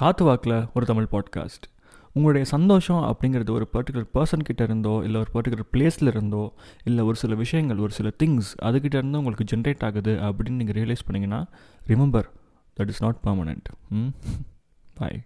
காத்து வாக்கில் ஒரு தமிழ் பாட்காஸ்ட் உங்களுடைய சந்தோஷம் அப்படிங்கிறது ஒரு பர்டிகுலர் பர்சன் கிட்ட இருந்தோ இல்லை ஒரு பர்டிகுலர் பிளேஸில் இருந்தோ இல்லை ஒரு சில விஷயங்கள் ஒரு சில திங்ஸ் அதுக்கிட்ட இருந்தோ உங்களுக்கு ஜென்ரேட் ஆகுது அப்படின்னு நீங்கள் ரியலைஸ் பண்ணிங்கன்னா remember that is not permanent hmm. Bye